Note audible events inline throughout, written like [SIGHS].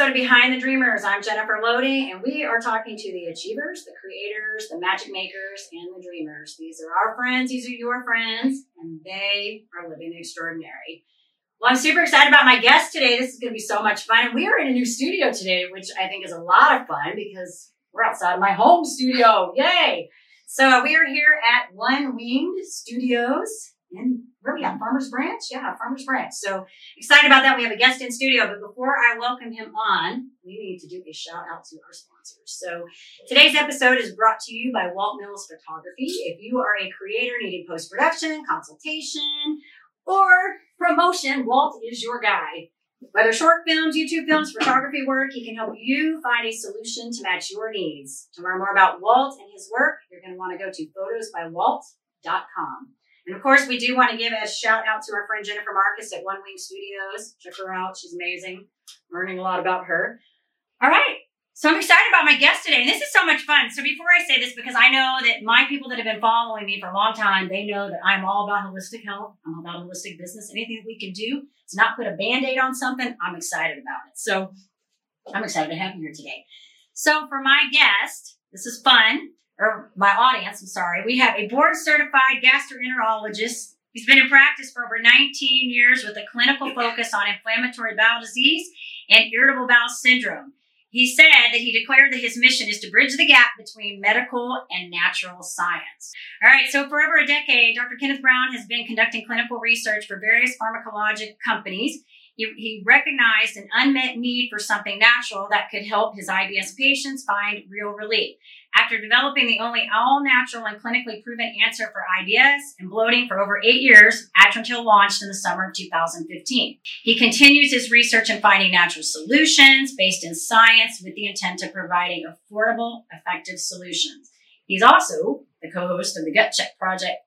episode of Behind the Dreamers. I'm Jennifer Lodi, and we are talking to the achievers, the creators, the magic makers, and the dreamers. These are our friends, these are your friends, and they are living extraordinary. Well, I'm super excited about my guest today. This is going to be so much fun. And we are in a new studio today, which I think is a lot of fun because we're outside of my home studio. Yay! So we are here at One Winged Studios in where we at Farmers Branch? Yeah, Farmers Branch. So excited about that. We have a guest in studio, but before I welcome him on, we need to do a shout out to our sponsors. So today's episode is brought to you by Walt Mills Photography. If you are a creator needing post production, consultation, or promotion, Walt is your guy. Whether short films, YouTube films, photography work, he can help you find a solution to match your needs. To learn more about Walt and his work, you're going to want to go to photosbywalt.com. And of course, we do want to give a shout out to our friend Jennifer Marcus at One Wing Studios. Check her out. She's amazing. Learning a lot about her. All right. So I'm excited about my guest today. And this is so much fun. So before I say this, because I know that my people that have been following me for a long time, they know that I'm all about holistic health. I'm all about holistic business. Anything that we can do to not put a band-aid on something, I'm excited about it. So I'm excited to have you here today. So for my guest, this is fun or my audience, I'm sorry, we have a board certified gastroenterologist. He's been in practice for over 19 years with a clinical [LAUGHS] focus on inflammatory bowel disease and irritable bowel syndrome. He said that he declared that his mission is to bridge the gap between medical and natural science. All right, so for over a decade, Dr. Kenneth Brown has been conducting clinical research for various pharmacologic companies. He, he recognized an unmet need for something natural that could help his IBS patients find real relief. After developing the only all natural and clinically proven answer for IBS and bloating for over eight years, Atrantil launched in the summer of 2015. He continues his research in finding natural solutions based in science with the intent of providing affordable, effective solutions. He's also the co-host of the Gut Check Project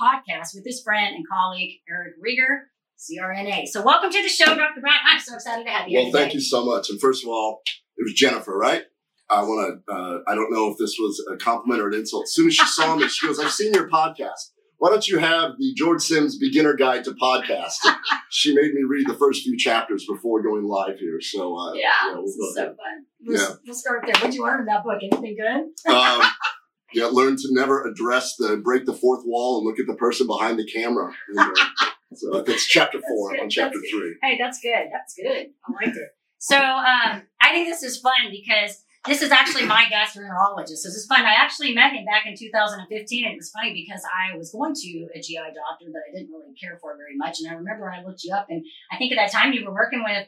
podcast with his friend and colleague, Eric Rieger, CRNA. So welcome to the show, Dr. Brown. I'm so excited to have you. Well, thank you so much. And first of all, it was Jennifer, right? I want to, uh, I don't know if this was a compliment or an insult. As soon as she saw me, she goes, I've seen your podcast. Why don't you have the George Sims Beginner Guide to Podcast? [LAUGHS] she made me read the first few chapters before going live here. So, uh, yeah, yeah we'll this is so fun. We'll, yeah. we'll start there. What did you learn in that book? Anything good? um, [LAUGHS] yeah, learn to never address the, break the fourth wall and look at the person behind the camera. And, uh, so that's chapter four on chapter that's three. Hey, that's good. That's good. I liked it. So, um, I think this is fun because this is actually my gastroenterologist. So this is fun. I actually met him back in 2015, and it was funny because I was going to a GI doctor that I didn't really care for very much. And I remember I looked you up, and I think at that time you were working with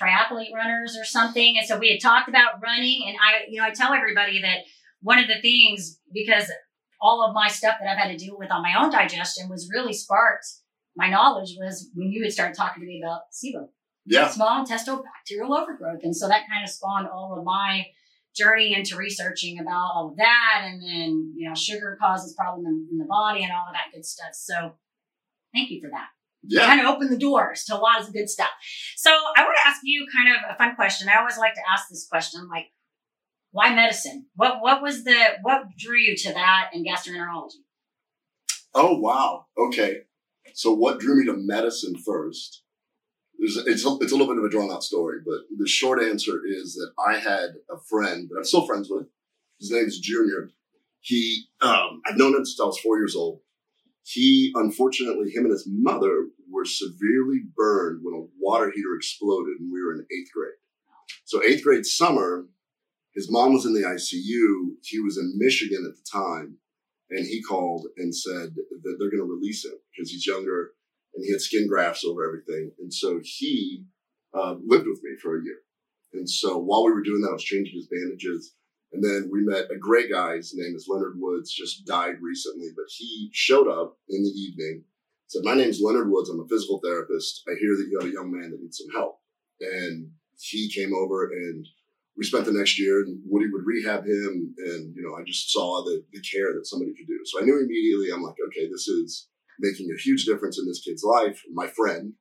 triathlete runners or something. And so we had talked about running, and I, you know, I tell everybody that one of the things because all of my stuff that I've had to deal with on my own digestion was really sparked. My knowledge was when you had started talking to me about SIBO, yeah, small intestinal bacterial overgrowth, and so that kind of spawned all of my journey into researching about all of that. And then you know sugar causes problems in, in, the body and all of that good stuff. So thank you for that. Yeah. kind of opened the doors to a lot of good stuff. So i want to ask you kind of a fun question. I always like to ask this question like why medicine? What what was the what drew you to that in gastroenterology? Oh wow. Okay so what drew me to medicine first it's, it's, a, it's a little bit of a drawn out story, but the short answer is that I had a friend that I'm still friends with. His name is Junior. He, um, I've known him since I was four years old. He, unfortunately, him and his mother were severely burned when a water heater exploded and we were in eighth grade. So eighth grade summer, his mom was in the ICU. He was in Michigan at the time and he called and said that they're going to release him because he's younger and he had skin grafts over everything. And so he uh, lived with me for a year. And so while we were doing that, I was changing his bandages. And then we met a great guy. His name is Leonard Woods, just died recently, but he showed up in the evening, said, My name's Leonard Woods. I'm a physical therapist. I hear that you have a young man that needs some help. And he came over and we spent the next year and Woody would rehab him. And, you know, I just saw the, the care that somebody could do. So I knew immediately, I'm like, okay, this is making a huge difference in this kid's life. My friend,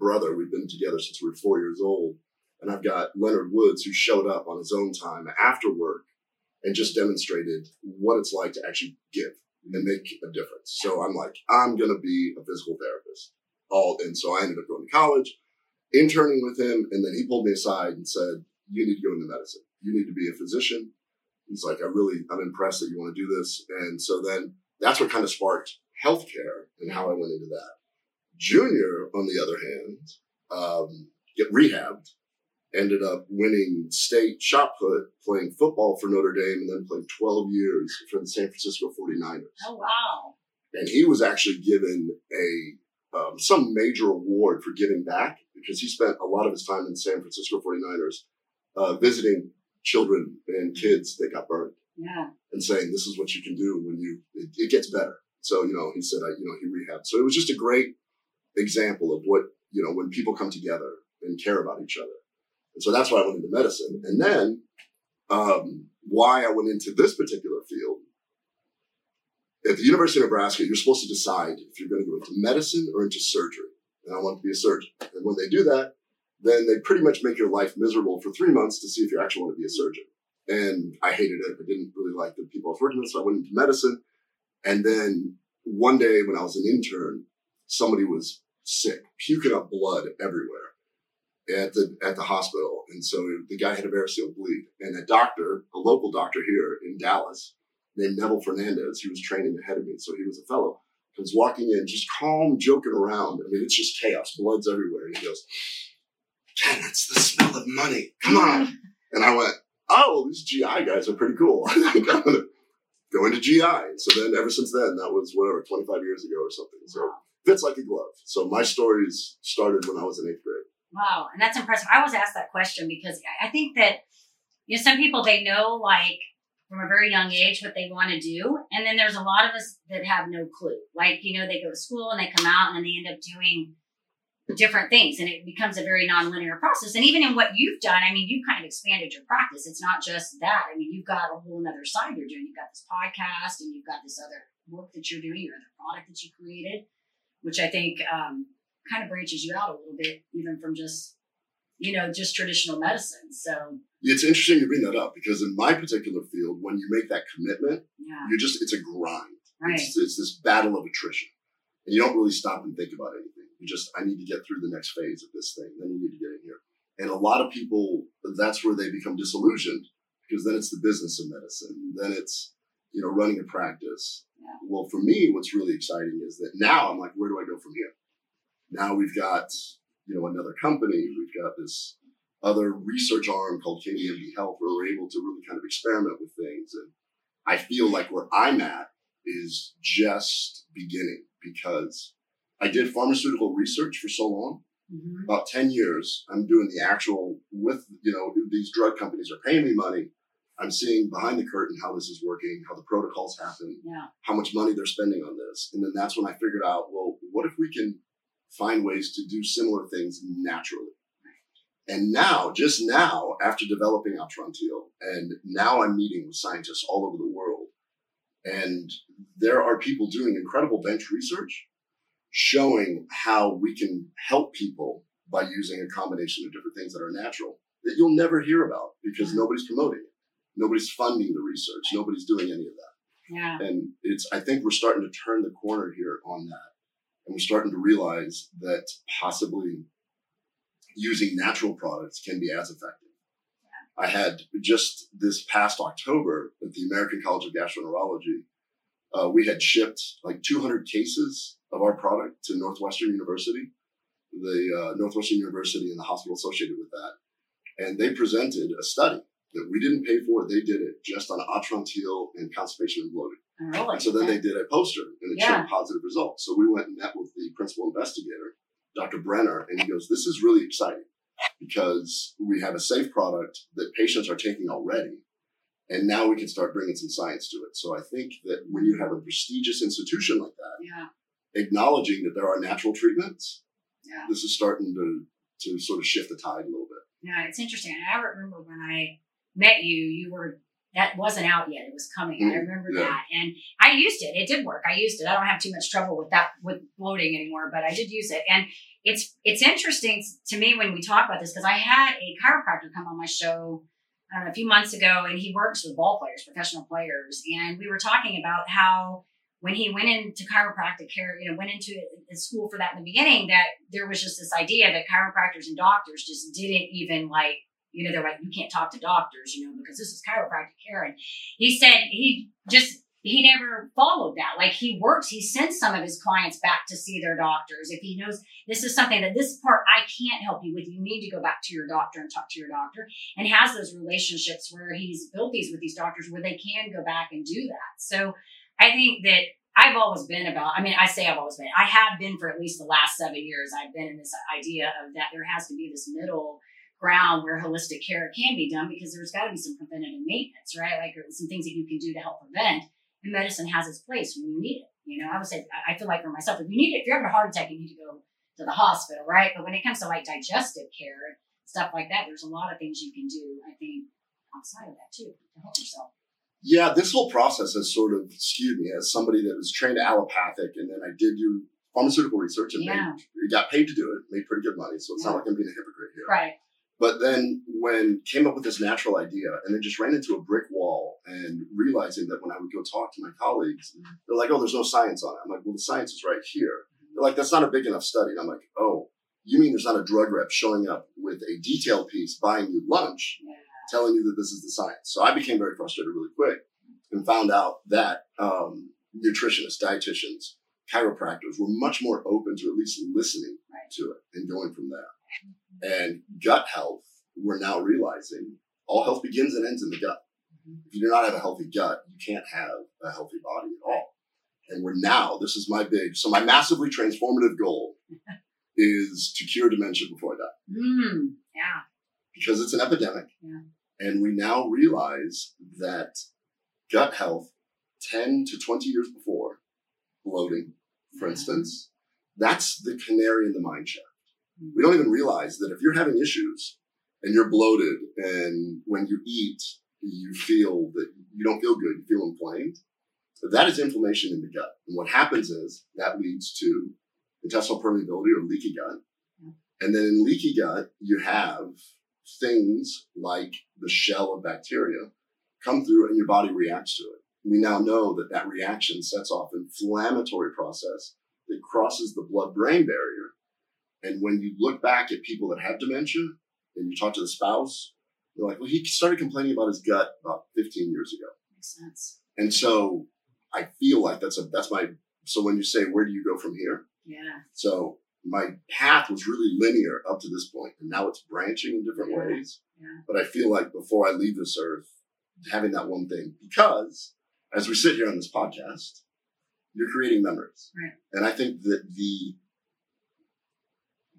brother, we've been together since we were four years old. And I've got Leonard Woods who showed up on his own time after work and just demonstrated what it's like to actually give and make a difference. So I'm like, I'm going to be a physical therapist. All, and so I ended up going to college interning with him, and then he pulled me aside and said, "You need to go into medicine. You need to be a physician." He's like, "I really, I'm impressed that you want to do this." And so then that's what kind of sparked healthcare and how I went into that. Junior, on the other hand, um, get rehabbed, ended up winning state shot put, playing football for Notre Dame, and then playing 12 years for the San Francisco 49ers. Oh, wow. And he was actually given a um, some major award for giving back because he spent a lot of his time in San Francisco 49ers uh, visiting children and kids that got burned Yeah. and saying, this is what you can do when you, it, it gets better. So, you know, he said, I, you know, he rehabbed. So it was just a great example of what, you know, when people come together and care about each other. And so that's why I went into medicine. And then, um, why I went into this particular field. At the University of Nebraska, you're supposed to decide if you're going to go into medicine or into surgery. And I want to be a surgeon. And when they do that, then they pretty much make your life miserable for three months to see if you actually want to be a surgeon. And I hated it. I didn't really like the people I was working with, so I went into medicine. And then one day when I was an intern, somebody was sick, puking up blood everywhere at the at the hospital. And so the guy had a variceal bleed. And a doctor, a local doctor here in Dallas, named Neville Fernandez, he was training ahead of me, so he was a fellow, comes walking in, just calm, joking around. I mean, it's just chaos, blood's everywhere. He goes, Ken, that's the smell of money. Come on. Mm. And I went, oh, these GI guys are pretty cool. [LAUGHS] I'm gonna go into GI. So then ever since then, that was whatever, 25 years ago or something. So fits like a glove. So my stories started when I was in eighth grade. Wow, and that's impressive. I was asked that question because I think that you know some people they know like from a very young age what they want to do, and then there's a lot of us that have no clue. Like you know they go to school and they come out and then they end up doing different things, and it becomes a very nonlinear process. And even in what you've done, I mean, you've kind of expanded your practice. It's not just that. I mean, you've got a whole other side you're doing. You've got this podcast, and you've got this other work that you're doing, your other product that you created, which I think. Um, kind of branches you out a little bit, even from just, you know, just traditional medicine. So It's interesting you bring that up because in my particular field, when you make that commitment, yeah, you just, it's a grind. right. It's, it's this battle of attrition. And you don't really stop and think about anything. You just, I need to get through the next phase of this thing. Then you need to get in here. And a lot of people, that's where they become disillusioned because then it's the business of medicine. Then it's, you know, running a practice. Yeah. Well, for me, what's really exciting is that now I'm like, where do I go from here? Now we've got, you know, another company. We've got this other research arm called KDMD Health where we're able to really kind of experiment with things. And I feel like where I'm at is just beginning because I did pharmaceutical research for so long, Mhm. about 10 years. I'm doing the actual with, you know, these drug companies are paying me money. I'm seeing behind the curtain how this is working, how the protocols happen, Yeah. how much money they're spending on this. And then that's when I figured out, well, what if we can find ways to do similar things naturally? And now, just now, after developing Atrantil, and now I'm meeting with scientists all over the world, and there are people doing incredible bench research showing how we can help people by using a combination of different things that are natural that you'll never hear about because nobody's promoting it. Nobody's funding the research. Nobody's doing any of that. Yeah. And it's, I think we're starting to turn the corner here on that. And we're starting to realize that possibly using natural products can be as effective. I had just this past October at the American College of Gastroenterology, uh, we had shipped like 200 cases of our product to Northwestern University, the uh, Northwestern University and the hospital associated with that. And they presented a study that we didn't pay for. They did it just on Atrantil and constipation and bloating. Really? And so then they did a poster and it Yeah. showed positive results. So we went and met with the principal investigator, Dr. Brenner, and he goes, This is really exciting because we have a safe product that patients are taking already. And now we can start bringing some science to it. So I think that when you have a prestigious institution like that, Yeah. acknowledging that there are natural treatments, Yeah. this is starting to, to sort of shift the tide a little bit. Yeah. It's interesting. I remember when I met you, you were that wasn't out yet. It was coming. I Mhm. remember Yeah. that. And I used it. It did work. I used it. I don't have too much trouble with that with bloating anymore, but I did use it. And it's it's interesting to me when we talk about this because I had a chiropractor come on my show I don't know, a few months ago, and he works with ball players, professional players, and we were talking about how when he went into chiropractic care, you know, went into school for that in the beginning, that there was just this idea that chiropractors and doctors just didn't even like, you know, they're like, you can't talk to doctors, you know, because this is chiropractic care. And he said he just he never followed that. Like he works, he sends some of his clients back to see their doctors. If he knows this is something that this part I can't help you with, you need to go back to your doctor and talk to your doctor and has those relationships where he's built these with these doctors where they can go back and do that. So I think that I've always been about, I mean, I say I've always been, I have been for at least the last seven years. I've been in this idea of that there has to be this middle ground where holistic care can be done because there's got to be some preventative maintenance, right? Like some things that you can do to help prevent and medicine has its place when you need it. You know, I would say, I feel like for myself, if you need it, if you're having a heart attack, you need to go to the hospital, right? But when it comes to like digestive care, and stuff like that, there's a lot of things you can do, I think, outside of that too, to help yourself. Yeah, this whole process has sort of skewed me as somebody that was trained allopathic and then I did do pharmaceutical research and yeah. made, got paid to do it, made pretty good money. So it's yeah. not like I'm being a hypocrite here. Right. But then when came up with this natural idea and then just ran into a brick wall and realizing that when I would go talk to my colleagues, they're like, oh, there's no science on it. I'm like, well, the science is right here. They're like, that's not a big enough study. And I'm like, oh, you mean there's not a drug rep showing up with a detail piece buying you lunch, telling you that this is the science. So I became very frustrated really quick and found out that um, nutritionists, dietitians, chiropractors were much more open to at least listening right. to it and going from there. And gut health, we're now realizing all health begins and ends in the gut. Mm-hmm. If you do not have a healthy gut, you can't have a healthy body at all. And we're now, this is my big, so my massively transformative goal [LAUGHS] is to cure dementia before I die. Mm, yeah. Because it's an epidemic. Yeah. And we now realize that gut health 10 to 20 years before bloating, for yeah. instance, that's the canary in the mine shaft. We don't even realize that if you're having issues and you're bloated and when you eat, you feel that you don't feel good, you feel inflamed, that is inflammation in the gut. And what happens is that leads to intestinal permeability or leaky gut. And then in leaky gut, you have things like the shell of bacteria come through and your body reacts to it. We now know that that reaction sets off an inflammatory process that crosses the blood brain barrier and when you look back at people that have dementia and you talk to the spouse, they're like, well, he started complaining about his gut about 15 years ago. Makes sense. And so I feel like that's a, that's my, so when you say, where do you go from here? Yeah. So my path was really linear up to this point, and now it's branching in different yeah. ways. Yeah. But I feel like before I leave this earth, having that one thing, because as we sit here on this podcast, you're creating memories. Right. And I think that the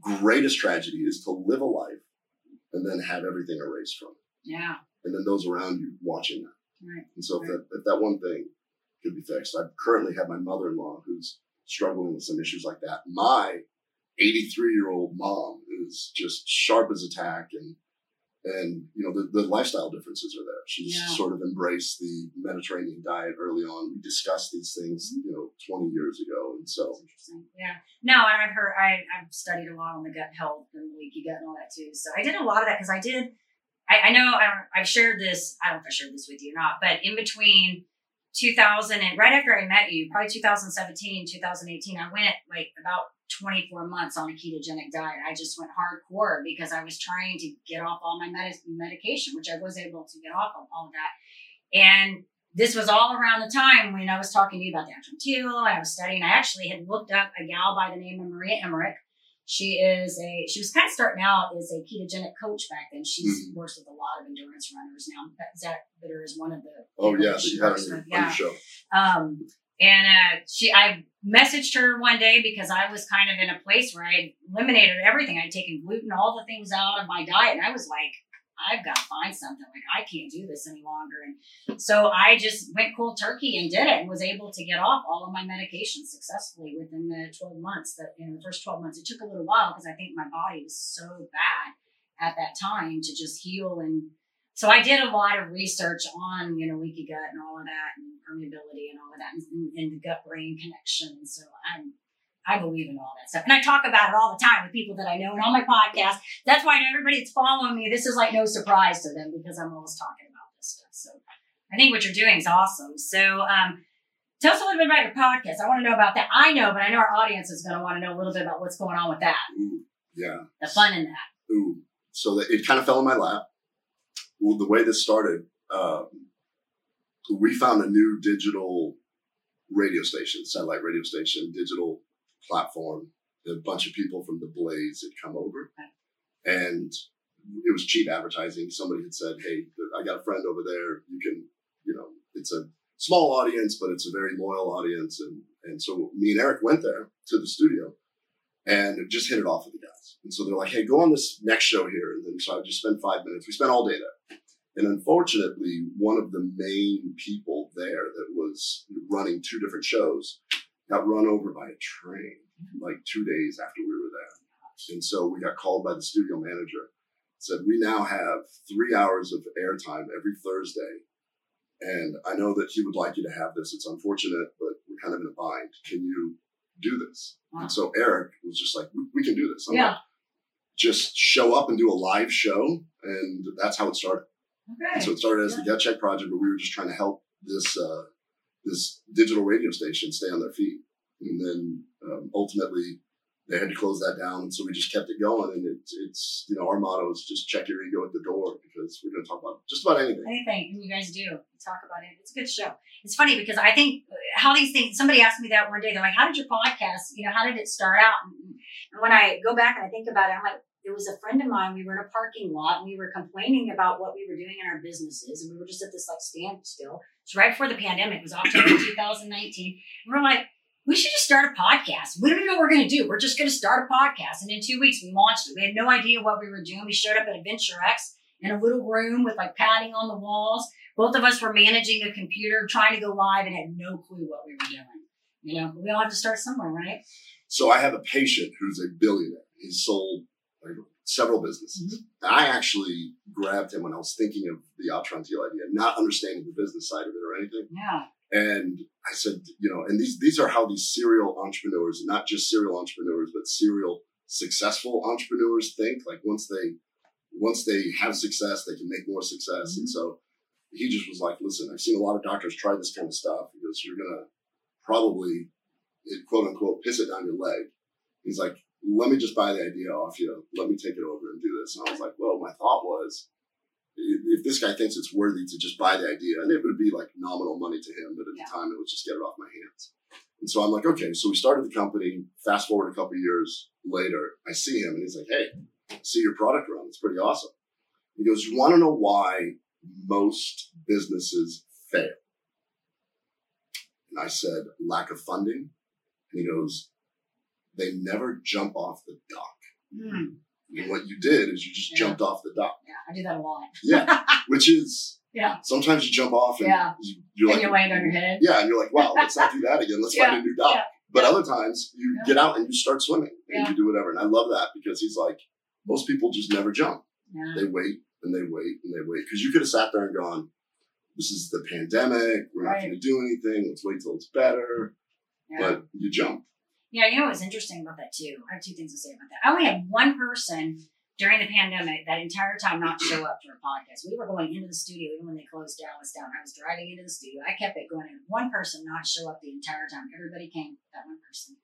greatest tragedy is to live a life and then have everything erased from it. Yeah. And then those around you watching that. Right. And so right. if that if that one thing could be fixed, I currently have my mother-in-law who's struggling with some issues like that. My 83 year old mom is just sharp as a tack and and you know the, the lifestyle differences are there. She's yeah. sort of embraced the Mediterranean diet early on. We discussed these things, you know, 20 years ago, and so interesting. Yeah, no, and I've heard I I've studied a lot on the gut health and leaky gut and all that too. So I did a lot of that because I did. I, I know I, I've shared this. I don't know if I shared this with you or not, but in between 2000 and right after I met you, probably 2017, 2018, I went like about 24 months on a ketogenic diet. I just went hardcore because I was trying to get off all my med- medication, which I was able to get off of all of that. And this was all around the time when I was talking to you about the Atrantil. I was studying. I actually had looked up a gal by the name of Maria Emmerich. She is a, she was kind of starting out as a ketogenic coach back then. She's mm-hmm. works with a lot of endurance runners now. Zach Bitter is one of the. Oh, yeah. She works with, yeah. show. Um, and uh, she, I messaged her one day because I was kind of in a place where I eliminated everything. I'd taken gluten, all the things out of my diet, and I was like, I've got to find something. Like I can't do this any longer. And so I just went cold turkey and did it, and was able to get off all of my medications successfully within the 12 months. That in the first 12 months, it took a little while because I think my body was so bad at that time to just heal and so I did a lot of research on, you know, leaky gut and all of that and permeability and all of that and, and the gut brain connection. And so I'm, I believe in all that stuff. And I talk about it all the time with people that I know and on my podcast. That's why everybody that's following me, this is like no surprise to them because I'm always talking about this stuff. So I think what you're doing is awesome. So, um, Tell us a little bit about your podcast. I want to know about that. I know, but I know our audience is going to want to know a little bit about what's going on with that. Ooh, yeah. The fun in that. Ooh. So that it kind of fell in my lap. Well, the way this started, um, we found a new digital radio station, satellite radio station, digital platform. A bunch of people from the Blaze had come over, and it was cheap advertising. Somebody had said, "Hey, I got a friend over there. You can, you know, it's a small audience, but it's a very loyal audience." And and so me and Eric went there to the studio, and just hit it off with the guys. And so they're like, "Hey, go on this next show here." And then so I just spent five minutes. We spent all day there. And unfortunately, one of the main people there that was running two different shows got run over by a train like two days after we were there. And so we got called by the studio manager. Said, We now have three hours of airtime every Thursday. And I know that he would like you to have this. It's unfortunate, but we're kind of in a bind. Can you do this? Wow. And so Eric was just like, We, we can do this. I'm Yeah. like, just show up and do a live show. And that's how it started. Okay. And so it started as the Gut Check project, but we were just trying to help this uh, this digital radio station stay on their feet. And then um, ultimately, they had to close that down, so we just kept it going. And it's you know our motto is just check your ego at the door because we're going to talk about just about anything. Anything and you guys do talk about it. It's a good show. It's funny because I think how these things. Somebody asked me that one day. They're like, "How did your podcast? You know, how did it start out?" And when I go back and I think about it, I'm like, it was a friend of mine. We were in a parking lot and we were complaining about what we were doing in our businesses, and we were just at this like standstill. It's right before the pandemic. It was October [CLEARS THROAT] 2019. And we're like, we should just start a podcast. We don't even know what we're going to do. We're just going to start a podcast. And in two weeks, we launched it. We had no idea what we were doing. We showed up at Adventure X in a little room with like padding on the walls. Both of us were managing a computer, trying to go live, and had no clue what we were doing. You know, we all have to start somewhere, right? So I have a patient who's a billionaire. He sold like, several businesses. And I actually grabbed him when I was thinking of the Atrantil idea, not understanding the business side of it or anything. Yeah. And I said, you know, and these these are how these serial entrepreneurs, not just serial entrepreneurs, but serial successful entrepreneurs think. Like once they once they have success, they can make more success. And mm-hmm. so he just was like, listen, I've seen a lot of doctors try this kind of stuff. He goes, you're gonna probably quote unquote piss it down your leg. He's like, let me just buy the idea off you. Let me take it over and do this. And I was like, well, my thought was, if this guy thinks it's worthy to just buy the idea, and it would be like nominal money to him, but at Yeah. the time it was just get it off my hands. And so I'm like, okay, so we started the company. Fast forward a couple of years later, I see him and he's like, hey, see your product run. It's pretty awesome. He goes, you want to know why most businesses fail? And I said, lack of funding. And he goes, they never jump off the dock. Mm. And what you did is you just Yeah. jumped off the dock. Yeah. I do that a lot. Yeah. [LAUGHS] Which is Yeah. sometimes you jump off and Yeah. you, you're and like, you land on your head. yeah, and you're like, wow, let's not do that again. Let's find [LAUGHS] a new dock. But other times you get out and you start swimming and you do whatever. And I love that because he's like, most people just never jump. Yeah. They wait and they wait and they wait. Because you could have sat there and gone, this is the pandemic. We're not Right. going to do anything. Let's wait till it's better. But you jump. Yeah, you know what's interesting about that too? I have two things to say about that. I only had one person during the pandemic that entire time not show up to a podcast. We were going into the studio even when they closed Dallas down. I was driving into the studio. I kept it going. And one person not show up the entire time. Everybody came. That one person.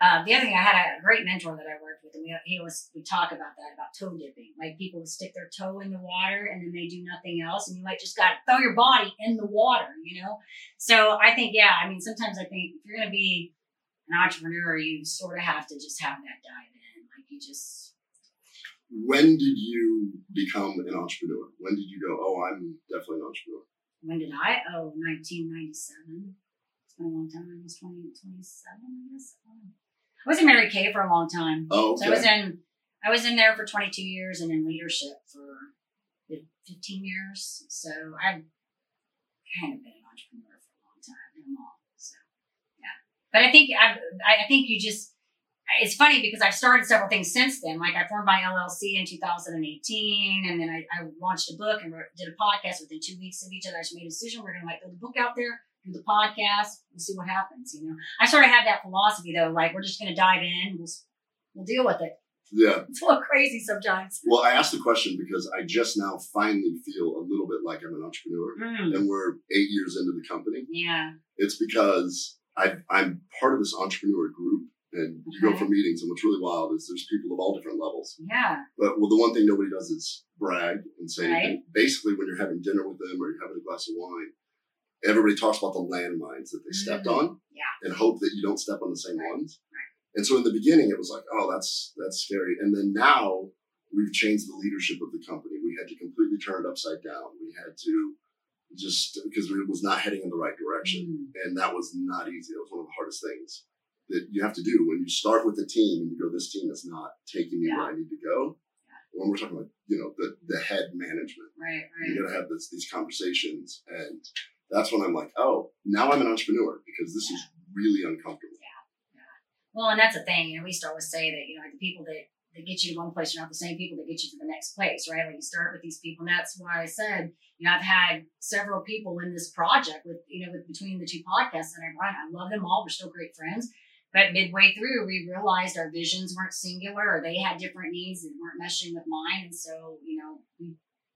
Uh, the other thing, I had a great mentor that I worked with, and we he was we talk about that about toe dipping. Like people would stick their toe in the water and then they do nothing else, and you might just got to throw your body in the water, you know. So I think, yeah, I mean, sometimes I think if you're going to be an entrepreneur, you sort of have to just have that dive in. Like you just, When did you become an entrepreneur? When did you go, oh, I'm definitely an entrepreneur? when did I? Oh, 1997. It's been a long time. I was 20, 27, I guess. Oh. I was in Mary Kay for a long time. Oh, So I was in, I was in there for 22 years and in leadership for 15 years. So I've kind of been an entrepreneur for a long time and all. So yeah, but I think I, I think you just. It's funny because I've started several things since then. Like I formed my LLC in 2018, and then I, I launched a book and wrote, did a podcast within two weeks of each other. I just made a decision. We're going to like put the book out there, do the podcast, we'll see what happens. You know, I sort of had that philosophy though. Like we're just going to dive in, we'll we'll deal with it. Yeah. [LAUGHS] It's a little crazy sometimes. Well, I asked the question because I just now finally feel a little bit like I'm an entrepreneur, Mm. and we're eight years into the company. Yeah. It's because I, I'm part of this entrepreneur group, and you go for meetings, and what's really wild is there's people of all different levels. Yeah. But well, the one thing nobody does is brag and say Right. Basically, when you're having dinner with them or you're having a glass of wine, everybody talks about the landmines that they stepped Mhm. on, Yeah. and hope that you don't step on the same Right. ones. And so in the beginning, it was like, oh, that's that's scary. And then now we've changed the leadership of the company. We had to completely turn it upside down. We had to just because it was not heading in the right direction Mm. and that was not easy. It was one of the hardest things that you have to do when you start with a team and you go, "This team is not taking me where I need to go." When we're talking about, you know, the the head management, Right. you Right. got to have this, these conversations, and that's when I'm like, "Oh, now I'm an entrepreneur because this is really uncomfortable." Yeah. Well, and that's the thing. You know, we used to always say that, you know, the people that, that get you to one place you're not the same people that get you to the next place, right? Like you start with these people. And that's why I said, you know, I've had several people in this project with, you know, with between the two podcasts that I run. I love them all. We're still great friends. But midway through, we realized our visions weren't singular or they had different needs and weren't meshing with mine. And so, you know, we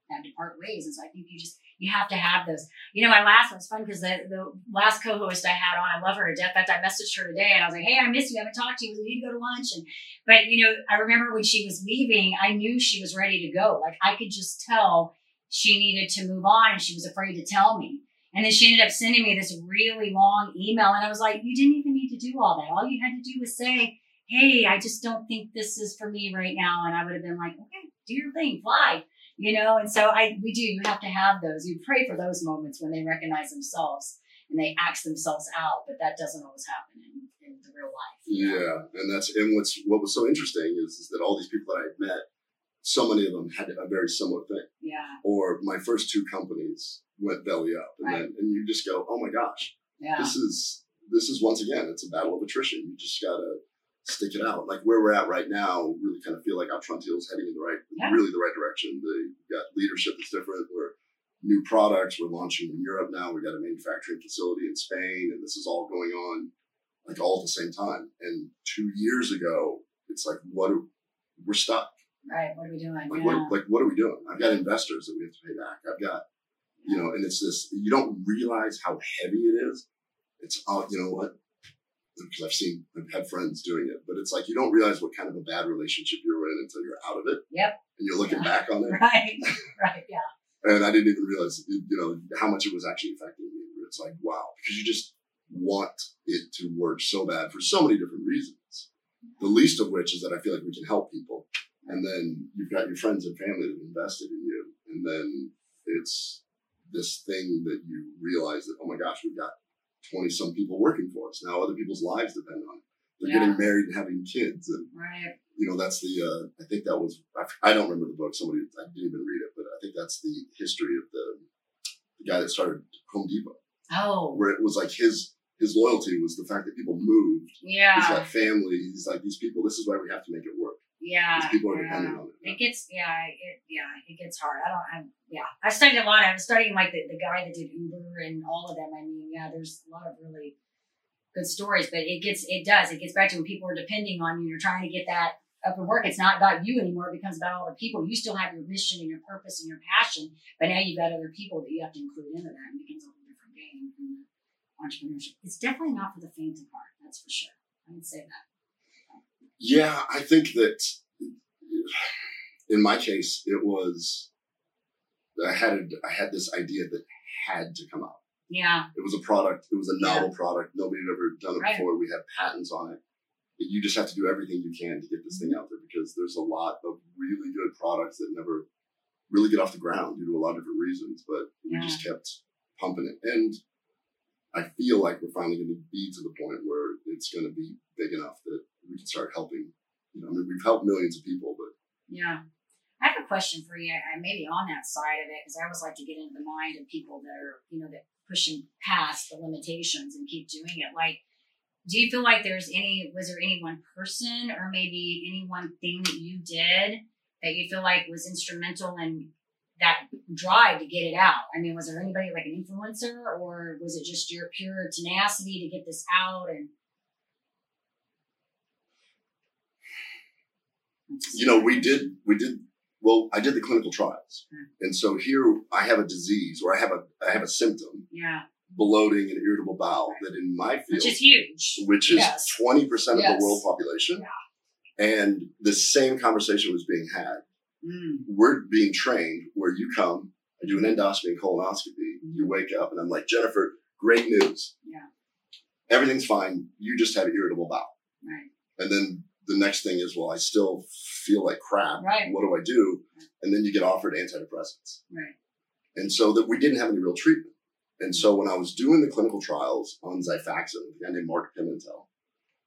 had to part ways. And so I think you just, you have to have those. You know, my last one was fun because the, the last co-host I had on, I love her to death. In fact, I messaged her today and I was like, "Hey, I miss you. I haven't talked to you. We need to go to lunch." And but you know, I remember when she was leaving, I knew she was ready to go. Like I could just tell she needed to move on, and she was afraid to tell me. And then she ended up sending me this really long email, and I was like, "You didn't even need to do all that. All you had to do was say." Hey, I just don't think this is for me right now. And I would have been like, okay, do your thing, fly you know and so i we do you have to have those you pray for those moments when they recognize themselves and they act themselves out but that doesn't always happen in, in the real life you know? Yeah, and that's and what's what was so interesting is, is that all these people that I had met, so many of them had a very similar thing. yeah Or my first two companies went belly up, and Right. then and you just go, oh my gosh, yeah this is this is once again it's a battle of attrition. You just gotta stick it out. Like where we're at right now, really kind of feel like Atrantil is heading in the right, Yeah. really the right direction. The, we've got leadership that's different. We're new products. We're launching in Europe now. We got a manufacturing facility in Spain, and this is all going on like all at the same time. And two years ago, it's like what are, we're stuck. right what are we doing Like yeah. what like what are we doing? I've got investors that we have to pay back. I've got you know, and it's this you don't realize how heavy it is. It's oh, you know what? Because I've seen I've had friends doing it, but it's like you don't realize what kind of a bad relationship you're in until you're out of it. Yep. And you're looking Yeah. back on it. [LAUGHS] right right yeah And I didn't even realize you know how much it was actually affecting me. It's like wow, because you just want it to work so bad for so many different reasons. The least of which is that I feel like we can help people. And then you've got your friends and family that have invested in you. And then it's this thing that you realize that, oh my gosh, we've got 20 some people working for us. Now other people's lives depend on it. They're Yeah. getting married and having kids. And, right you know, that's the, uh, I think that was, I, don't remember the book. Somebody, I didn't even read it, but I think that's the history of the, the guy that started Home Depot, oh where it was like his, his loyalty was the fact that people moved. He's yeah got family. He's like, these people, this is why we have to make it work. Yeah people are yeah. dependent on it. It gets yeah, it yeah, it gets hard. I don't I yeah. I studied a lot. I was studying like the, the guy that did Uber and all of them. I mean, yeah, there's a lot of really good stories, but it gets it does. It gets back to when people are depending on you, and you're trying to get that up and work. It's not about you anymore, it becomes about all the people. You still have your mission and your purpose and your passion, but now you've got other people that you have to include into that and it becomes a whole different game in entrepreneurship. It's definitely not for the faint of heart, that's for sure. I would say that. Yeah, I think that in my case, it was I had I had this idea that had to come out. Yeah. It was a product. It was a Yeah. novel product. Nobody had ever done it Right. before. We had patents on it. You just have to do everything you can to get this thing mm-hmm. out there because there's a lot of really good products that never really get off the ground due to a lot of different reasons. But we just kept pumping it, and I feel like we're finally going to be to the point where it's going to be big enough that we can start helping. You know, I mean, we've helped millions of people, but Yeah. I have a question for you. I maybe on that side of it, because I always like to get into the mind of people that are, you know, that pushing past the limitations and keep doing it. Like, do you feel like there's any, was there any one person or maybe any one thing that you did that you feel like was instrumental in that drive to get it out? I mean, was there anybody like an influencer or was it just your pure tenacity to get this out? And you know, we did, we did, well, I did the clinical trials. Hmm. And so here I have a disease or I have a, I have a symptom, Yeah, bloating and irritable bowel that in my field, which is huge. which is Yes. 20% of Yes. the world population. And the same conversation was being had. Mm. We're being trained where you come, I do an endoscopy and colonoscopy, you wake up and I'm like, Jennifer, great news. Yeah. Everything's fine. You just have irritable bowel. Right. And then the next thing is, well, I still feel like crap. Right. What do I do? And then you get offered antidepressants. Right. And so that we didn't have any real treatment. And so when I was doing the clinical trials on Xifaxan, a guy named Mark Pimentel,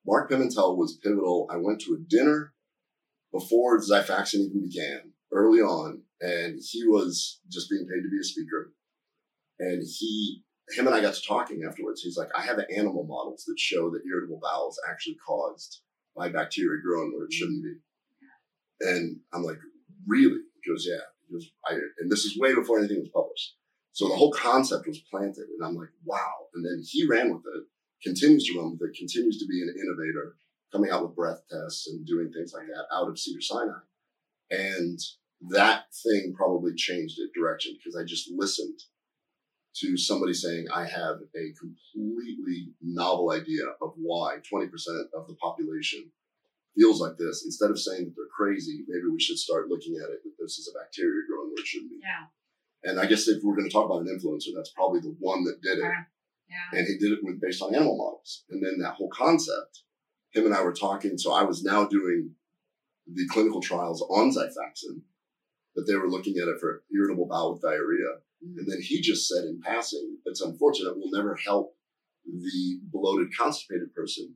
Mark Pimentel was pivotal. I went to a dinner before Xifaxan even began, early on, and he was just being paid to be a speaker. And he, him and I got to talking afterwards. He's like, I have animal models that show that irritable bowels actually caused by bacteria growing where it shouldn't be. Mm-hmm. And I'm like, really? He goes, yeah. He goes, I, and this is way before anything was published. So the whole concept was planted, and I'm like, wow. And then he ran with it, continues to run with it, continues to be an innovator, coming out with breath tests and doing things like that out of Cedar Sinai. And that thing probably changed it direction because I just listened to somebody saying, I have a completely novel idea of why 20% of the population feels like this. Instead of saying that they're crazy, maybe we should start looking at it that this is a bacteria growing where it shouldn't be. Yeah. And I guess if we're going to talk about an influencer, that's probably the one that did it. Yeah. Yeah. And he did it with based on animal models. And then that whole concept, him and I were talking. So I was now doing the clinical trials on Xifaxan, but they were looking at it for irritable bowel with diarrhea. And then he just said in passing, it's unfortunate, It will never help the bloated, constipated person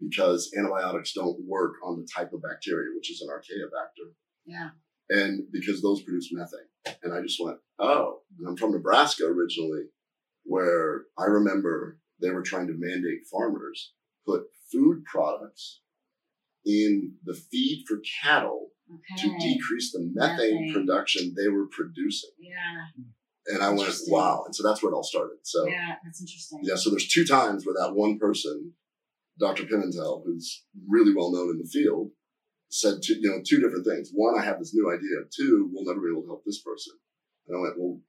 because antibiotics don't work on the type of bacteria, which is an archaeobacter Yeah. and because those produce methane. And I just went, oh, and I'm from Nebraska originally, where I remember they were trying to mandate farmers put food products in the feed for cattle to decrease the methane, Methane. production they were producing. Yeah. And I went, wow. And so that's where it all started. So Yeah. That's interesting. yeah, so there's two times where that one person, Dr. Pimentel, who's really well known in the field, said two, you know, two different things. One, I have this new idea. Two, we'll never be able to help this person. And I went, well,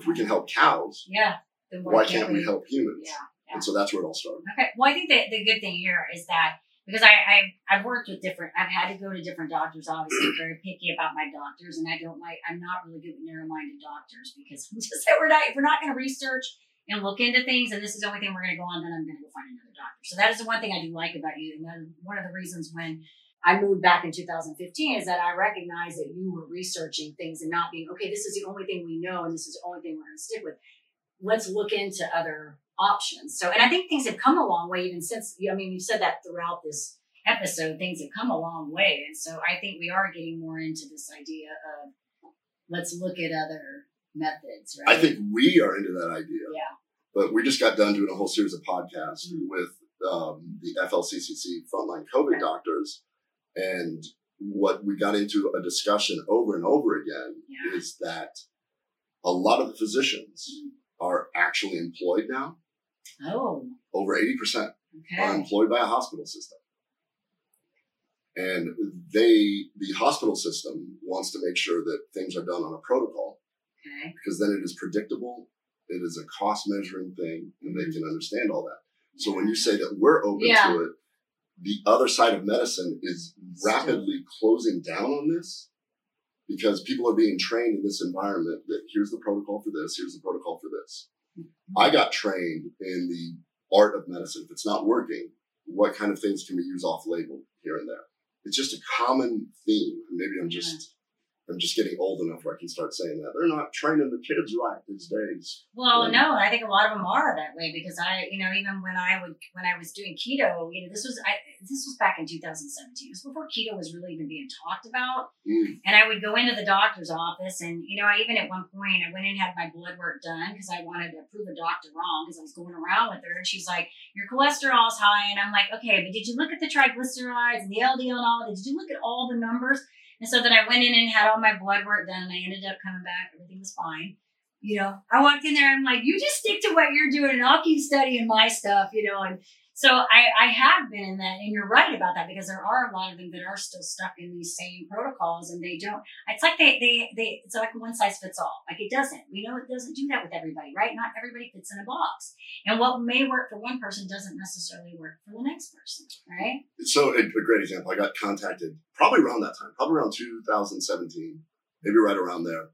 if we can help cows, Yeah. Then why can't we help humans? Yeah. yeah. And so that's where it all started. Okay. Well, I think that the good thing here is that because I, I I've worked with different, I've had to go to different doctors. Obviously, I'm very picky about my doctors, and I don't like. I'm not really good with narrow-minded doctors because [LAUGHS] I'm just we're not. We're not going to research and look into things, and this is the only thing we're going to go on, then I'm going to go find another doctor. So that is the one thing I do like about you, and one of the reasons when I moved back in 2015 is that I recognized that you were researching things and not being okay. This is the only thing we know, and this is the only thing we're going to stick with. Let's look into other options. So, and I think things have come a long way even since. I mean, you said that throughout this episode, things have come a long way, and so I think we are getting more into this idea of let's look at other methods. Right? I think we are into that idea. Yeah. But we just got done doing a whole series of podcasts Mhm. with um, the FLCCC frontline COVID Okay. doctors. And what we got into a discussion over and over again Yeah. is that a lot of the physicians are actually employed now. Oh, Over 80% are employed by a hospital system. And they, the hospital system wants to make sure that things are done on a protocol Okay. because then it is predictable. It is a cost measuring thing and they mm-hmm. can understand all that. So when you say that we're open Yeah. to it, the other side of medicine is rapidly closing down on this because people are being trained in this environment that here's the protocol for this, here's the protocol for this. I got trained in the art of medicine. If it's not working, what kind of things can we use off label here and there? It's just a common theme. Maybe I'm just I'm just getting old enough where I can start saying that. They're not training the kids right these days. Well, Yeah. no, I think a lot of them are that way because I, you know, even when I would when I was doing keto, you know, this was I this was back in 2017. It was before keto was really even being talked about. Mm. And I would go into the doctor's office, and you know, I even at one point I went in and had my blood work done because I wanted to prove a doctor wrong because I was going around with her, and she's like, "Your cholesterol's high," and I'm like, "Okay, but did you look at the triglycerides and the LDL and all? Did you look at all the numbers?" And so then I went in and had all my blood work done, and I ended up coming back. Everything was fine. You know, I walked in there. I'm like, you just stick to what you're doing, and I'll keep studying my stuff. You know, and so I, I have been in that, and you're right about that because there are a lot of them that are still stuck in these same protocols, and they don't. It's like they they they. It's like one size fits all. Like it doesn't. We know it doesn't do that with everybody, right? Not everybody fits in a box, and what may work for one person doesn't necessarily work for the next person, right? So a, a great example. I got contacted probably around that time, probably around 2017, maybe right around there.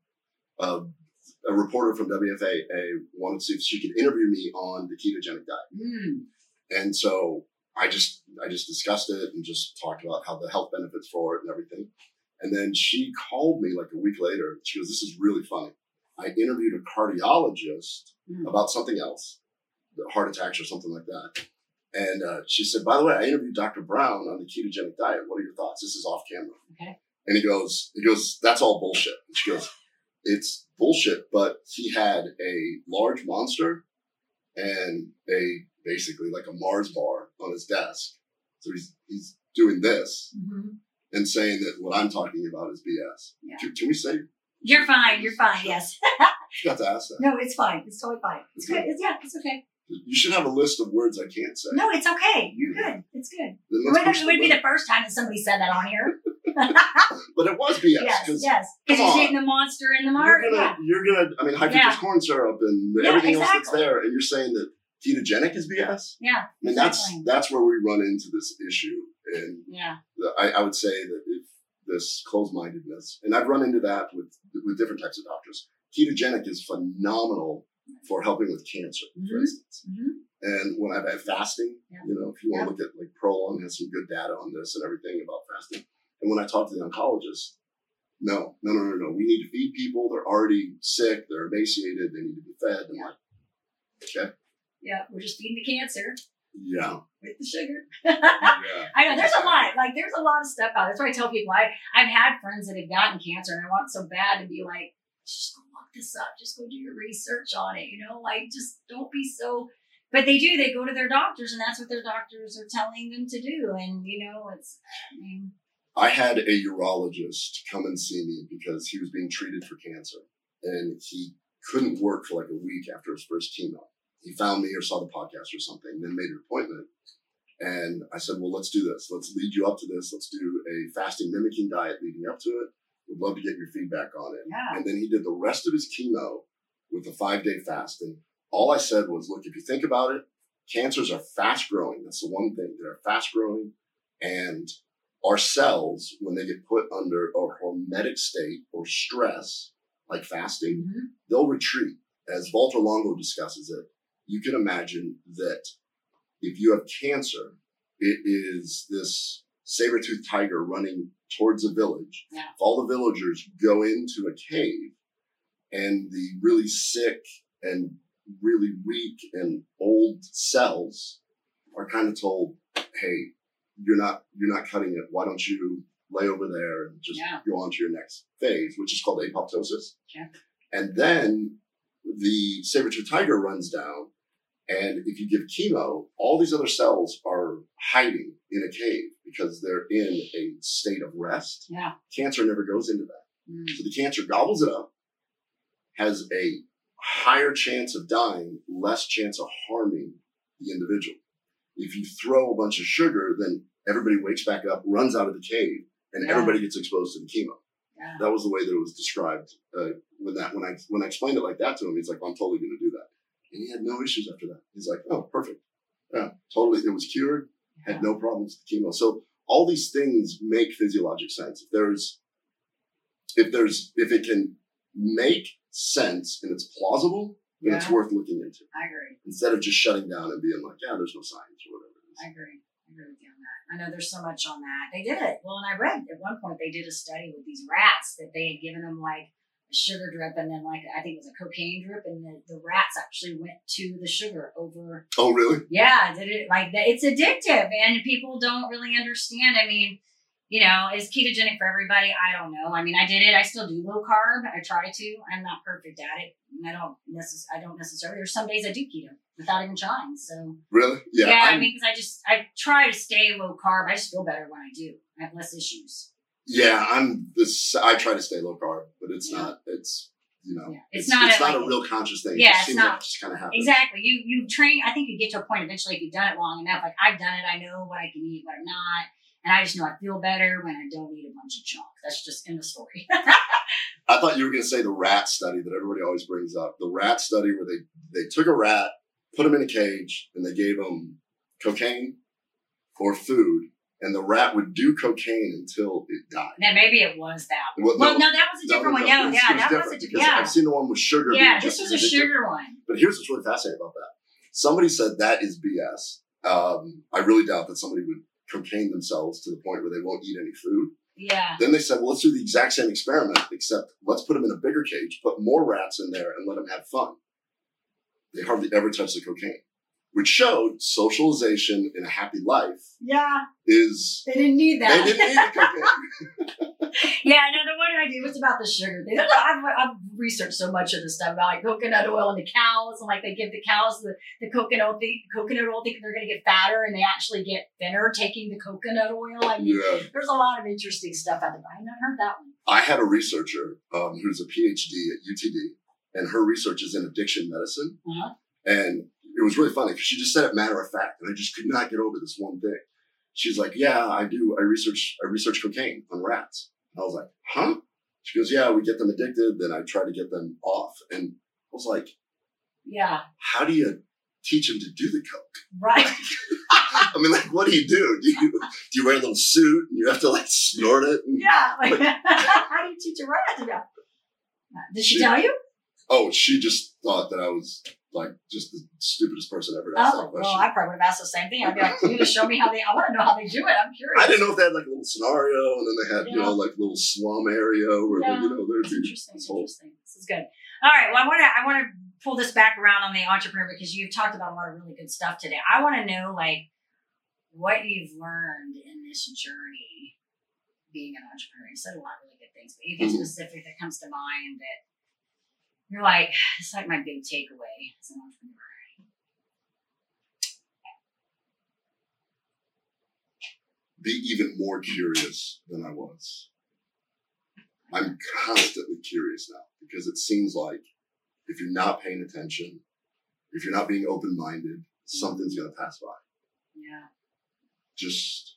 A reporter from WFAA wanted to see if she could interview me on the ketogenic diet. Mm. And so I just I just discussed it and just talked about how the health benefits for it and everything. And then she called me like a week later. She goes, "This is really funny. I interviewed a cardiologist Mm. about something else, the heart attacks or something like that." And uh, she said, "By the way, I interviewed Dr. Brown on the ketogenic diet. What are your thoughts? This is off camera." Okay. And he goes, "He goes, that's all bullshit." And she goes, "It's bullshit, but he had a large monster and a basically like a Mars bar on his desk. So he's he's doing this hmm and saying that what I'm talking about is BS. Yeah. Can, can we say You're fine. You're fine. Yes. [LAUGHS] you got to ask that? no, it's fine. It's totally fine. It's good. It's, yeah, it's okay. You should have a list of words I can't say. No, it's okay. You're good. It's good. It would, it would be the first time that somebody said that on here. [LAUGHS] but it was BS yes, because yes. Because on. hitting the monster in the you're gonna Yeah. you're gonna I mean high fructose Yeah. corn syrup and Yeah, everything else that's there, and you're saying that ketogenic is BS. Yeah. I mean that's Exactly. that's where we run into this issue, and Yeah. I, I would say that if this closed-mindedness, and I've run into that with with different types of doctors. Ketogenic is phenomenal for helping with cancer, for Mhm. instance. Mhm. And when I've had fasting, Yeah. you know, if you want to look at like Prolon has some good data on this and everything about fasting. And when I talk to the oncologist, no, no, no, no, no. We need to feed people. They're already sick. They're emaciated. They need to be fed. I'm Yeah. like, okay, Yeah. We're just feeding the cancer yeah, with the sugar. [LAUGHS] yeah. I know there's a lot. Like there's a lot of stuff out. there. That's why I tell people I I've had friends that have gotten cancer, and I want so bad to be like, just go look this up. Just go do your research on it. You know, like just don't be so. But they do. They go to their doctors, and that's what their doctors are telling them to do. And you know, it's. I mean, I had a urologist come and see me because he was being treated for cancer and he couldn't work for like a week after his first chemo. He found me or saw the podcast or something, then made an appointment. And I said, well, let's do this. Let's lead you up to this. Let's do a fasting mimicking diet leading up to it. Would love to get your feedback on it. Yeah. And then he did the rest of his chemo with a five day fast. And all I said was, look, if you think about it, cancers are fast growing. That's the one thing. They're fast growing. And our cells, when they get put under a hormetic state or stress, like fasting, mhm. they'll retreat. As Walter Longo discusses it, you can imagine that if you have cancer, it is this saber-toothed tiger running towards a village. Yeah. If all the villagers go into a cave and the really sick and really weak and old cells are kind of told, hey, you're not you're not cutting it. Why don't you lay over there and just Yeah. go on to your next phase, which is called apoptosis. Yeah. And then the saber-tooth tiger runs down, and if you give chemo, all these other cells are hiding in a cave because they're in a state of rest. Yeah. Cancer never goes into that. Mm. So the cancer gobbles it up, has a higher chance of dying, less chance of harming the individual. If you throw a bunch of sugar, then everybody wakes back up, runs out of the cave, and Yeah. everybody gets exposed to the chemo. Yeah. That was the way that it was described. Uh, when that when I when I explained it like that to him, he's like, "I'm totally going to do that," and he had no issues after that. He's like, "Oh, perfect, yeah, totally. It was cured, had no problems with the chemo." So all these things make physiologic sense. If there's if there's if it can make sense and it's plausible, then it's worth looking into I agree. instead of just shutting down and being like, "Yeah, there's no science" or whatever. It is. I agree. I agree with you on that. I know there's so much on that. They did it. Well, and I read at one point they did a study with these rats that they had given them like a sugar drip and then like I think it was a cocaine drip, and the, the rats actually went to the sugar over. Oh, really? Yeah, did it like that? It's addictive, and people don't really understand. I mean. You know, is ketogenic for everybody? I don't know. I mean, I did it. I still do low carb. I try to. I'm not perfect at it. I don't necess- I don't necessarily. There's some days I do keto without even trying. So Really? Yeah. yeah, I I'm- mean, because I just I try to stay low carb. I just feel better when I do. I have less issues. Yeah, I'm this. I try to stay low carb, but it's Yeah. not. It's you know, Yeah. It's not it's a, not like- a real conscious thing. Yeah, it it's not. like it just kind of happens. Exactly. You you train. I think you get to a point eventually if you've done it long enough. Like I've done it. I know what I can eat, what I'm not, and I just know I feel better when I don't eat a bunch of junk. That's just in the story. [LAUGHS] I thought you were going to say the rat study that everybody always brings up. The rat study where they they took a rat, put him in a cage, and they gave him cocaine or food, and the rat would do cocaine until it died. Now, maybe it was that. Well, Well, no, that was a that different was- one. Yeah, was- yeah, that different was a because yeah, I've seen the one with sugar. yeah. This was a sugar one. But here's what's really fascinating about that. Somebody said that is BS. Um, I really doubt that somebody would cocaine themselves to the point where they won't eat any food. Yeah, Then they said, well, let's do the exact same experiment, except let's put them in a bigger cage, put more rats in there, and let them have fun. They hardly ever touch the cocaine, which showed socialization in a happy life yeah. is. They didn't need They that. didn't need cocaine. [LAUGHS] yeah, no, the one I did was about the sugar. They, I've, I've researched so much of this stuff about like coconut oil and the cows, and like they give the cows the, the coconut the coconut oil, thinking they're going to get fatter, and they actually get thinner taking the coconut oil. I mean, Yeah. there's a lot of interesting stuff out there. I haven't heard that one. I had a researcher um, who's a PhD at UTD, and her research is in addiction medicine. Uh-huh. And it was really funny because she just said it matter of fact, and I just could not get over this one thing. She's like, "Yeah, I do. I research. I research cocaine on rats." And I was like, "Huh?" She goes, "Yeah, we get them addicted, then I try to get them off." And I was like, Yeah, "How do you teach them to do the coke?" right. [LAUGHS] I mean, like, what do you do? Do you do you wear a little suit and you have to like snort it? And, yeah, like [LAUGHS] how do you teach a rat to go? Did she She- tell you? oh, she just thought that I was like just the stupidest person ever to ask that Oh, question. well, I probably would have asked the same thing. I'd be like, you need to show me how they. I want to know how they do it. I'm curious. I didn't know if they had like a little scenario, and then they had you know like a little slum area where Yeah. they, you know there'd It's be interesting. this whole interesting. This is good. All right. Well, I want to I want to pull this back around on the entrepreneur because you've talked about a lot of really good stuff today. I want to know like what you've learned in this journey being an entrepreneur. You said a lot of really good things, but anything Mhm. specific that comes to mind that you're like, [SIGHS] it's like my big takeaway as an entrepreneur. be even more curious than I was. I'm constantly curious now because it seems like if you're not paying attention, if you're not being open minded, something's gonna pass by. Yeah. Just